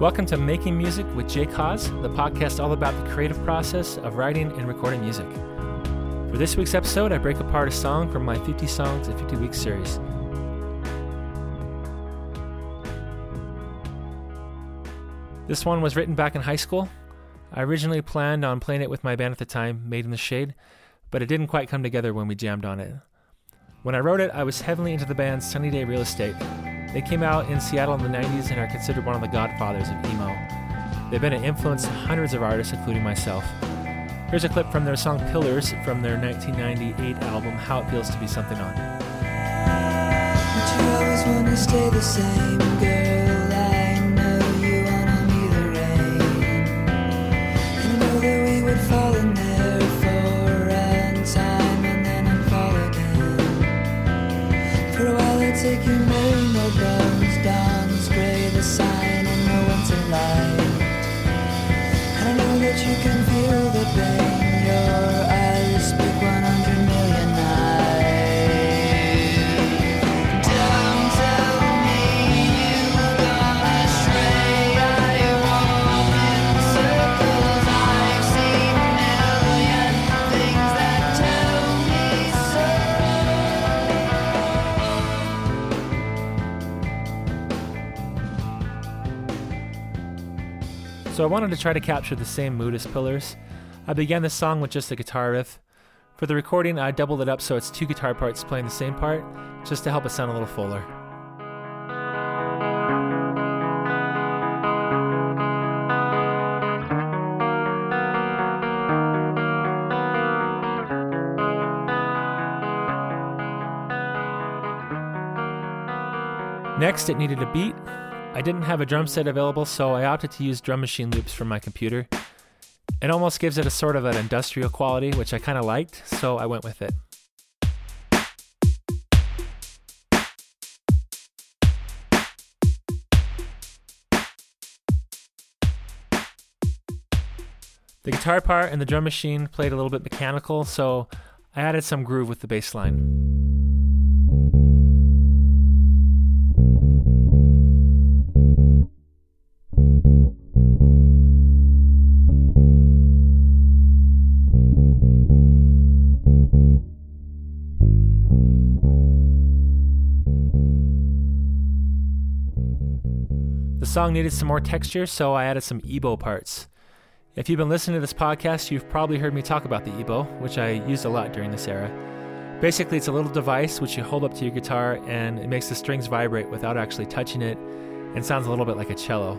Welcome to Making Music with Jake Haas, the podcast all about the creative process of writing and recording music. For this week's episode, I break apart a song from my 50 Songs in 50 Weeks series. This one was written back in high school. I originally planned on playing it with my band at the time, Made in the Shade, but it didn't quite come together when we jammed on it. When I wrote it, I was heavily into the band Sunny Day Real Estate. They came out in Seattle in the 90s and are considered one of the godfathers of emo. They've been an influence to hundreds of artists, including myself. Here's a clip from their song Pillars from their 1998 album How It Feels to Be Something On. you bones, dawn's gray, the sign, and no one's alive. And I know that you can feel the pain, your So I wanted to try to capture the same mood as Pillars. I began the song with just a guitar riff. For the recording, I doubled it up so it's two guitar parts playing the same part, just to help it sound a little fuller. Next, it needed a beat. I didn't have a drum set available, so I opted to use drum machine loops from my computer. It almost gives it a sort of an industrial quality, which I kind of liked, so I went with it. The guitar part and the drum machine played a little bit mechanical, so I added some groove with the bass line. Song needed some more texture, so I added some EBow parts. If you've been listening to this podcast, you've probably heard me talk about the EBow, which I used a lot during this era. Basically, it's a little device which you hold up to your guitar and it makes the strings vibrate without actually touching it and sounds a little bit like a cello.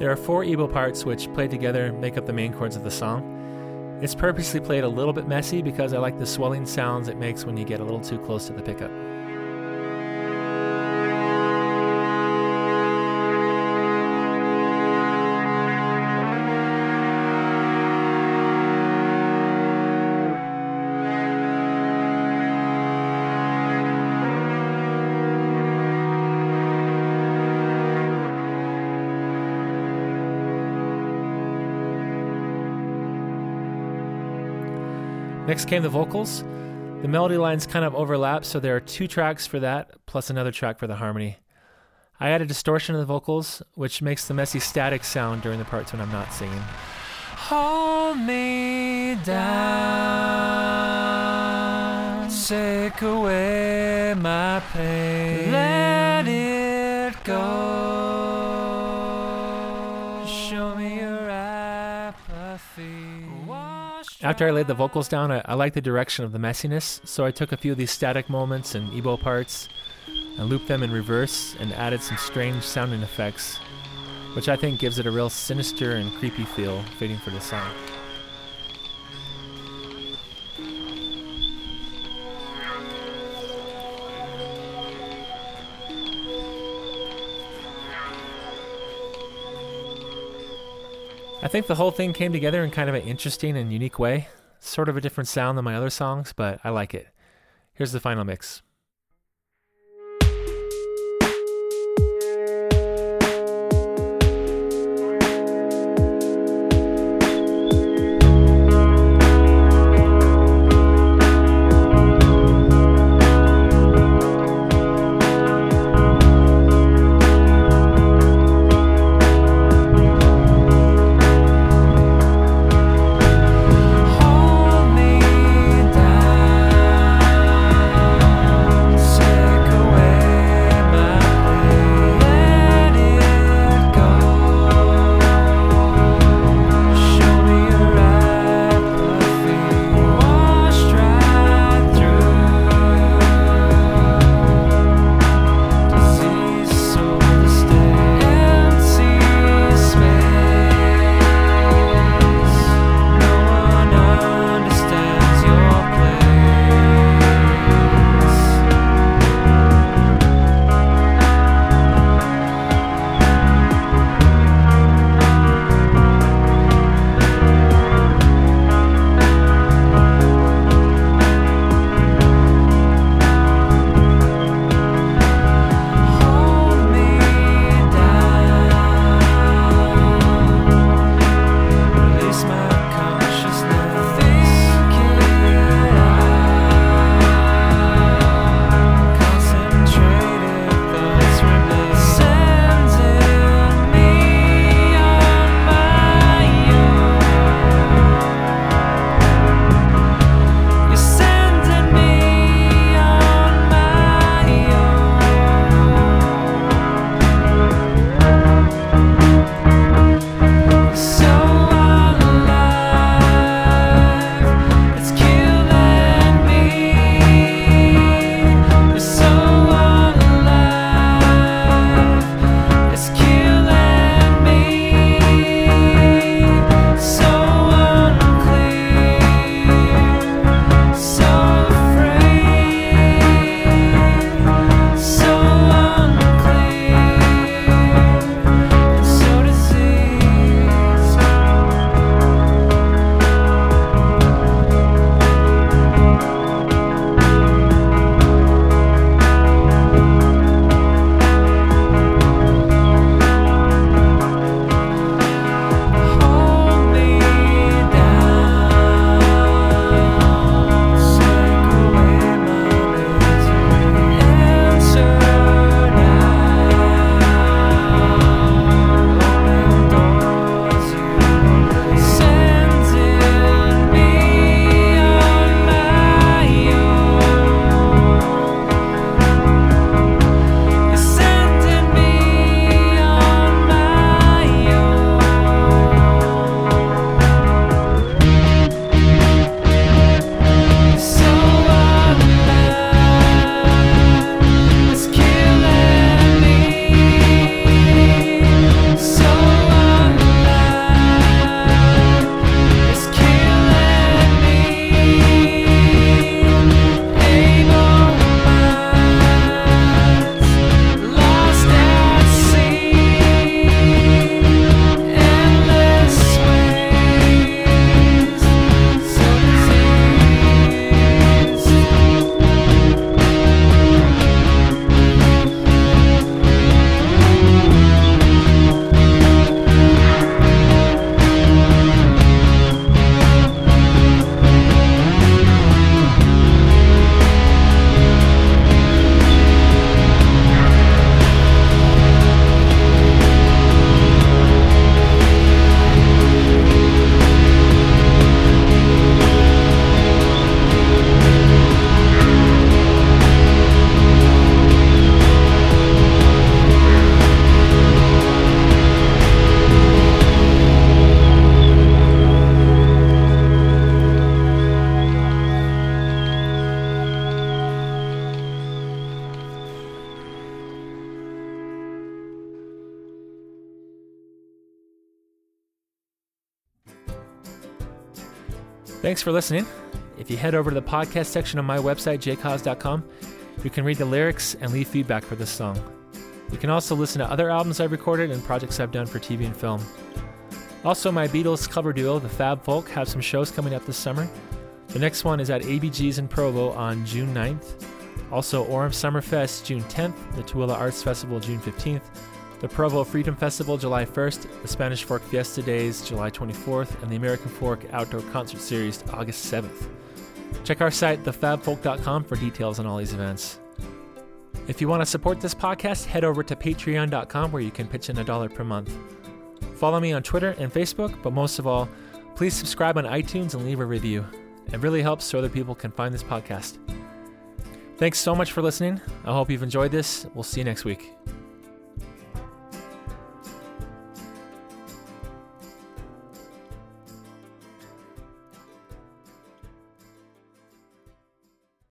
There are four EBow parts which, played together, make up the main chords of the song. It's purposely played a little bit messy because I like the swelling sounds it makes when you get a little too close to the pickup. Next came the vocals. The melody lines kind of overlap, so there are two tracks for that, plus another track for the harmony. I added distortion to the vocals, which makes the messy static sound during the parts when I'm not singing. Hold me down, take away my pain, let it go, After I laid the vocals down, I, I liked the direction of the messiness, so I took a few of these static moments and EBow parts and looped them in reverse and added some strange sounding effects, which I think gives it a real sinister and creepy feel fitting for the song. I think the whole thing came together in kind of an interesting and unique way. Sort of a different sound than my other songs, but I like it. Here's the final mix. Thanks for listening. If you head over to the podcast section of my website, jakehaas.com, you can read the lyrics and leave feedback for this song. You can also listen to other albums I've recorded and projects I've done for TV and film. Also, my Beatles cover duo, the Fab Folk, have some shows coming up this summer. The next one is at ABG's in Provo on June 9th. Also, Orem Summerfest June 10th, the Tooele Arts Festival June 15th, the Provo Freedom Festival July 1st, the Spanish Fork Fiesta Days July 24th, and the American Fork Outdoor Concert Series August 7th. Check our site, thefabfolk.com, for details on all these events. If you want to support this podcast, head over to patreon.com where you can pitch in a dollar per month. Follow me on Twitter and Facebook, but most of all, please subscribe on iTunes and leave a review. It really helps so other people can find this podcast. Thanks so much for listening. I hope you've enjoyed this. We'll see you next week.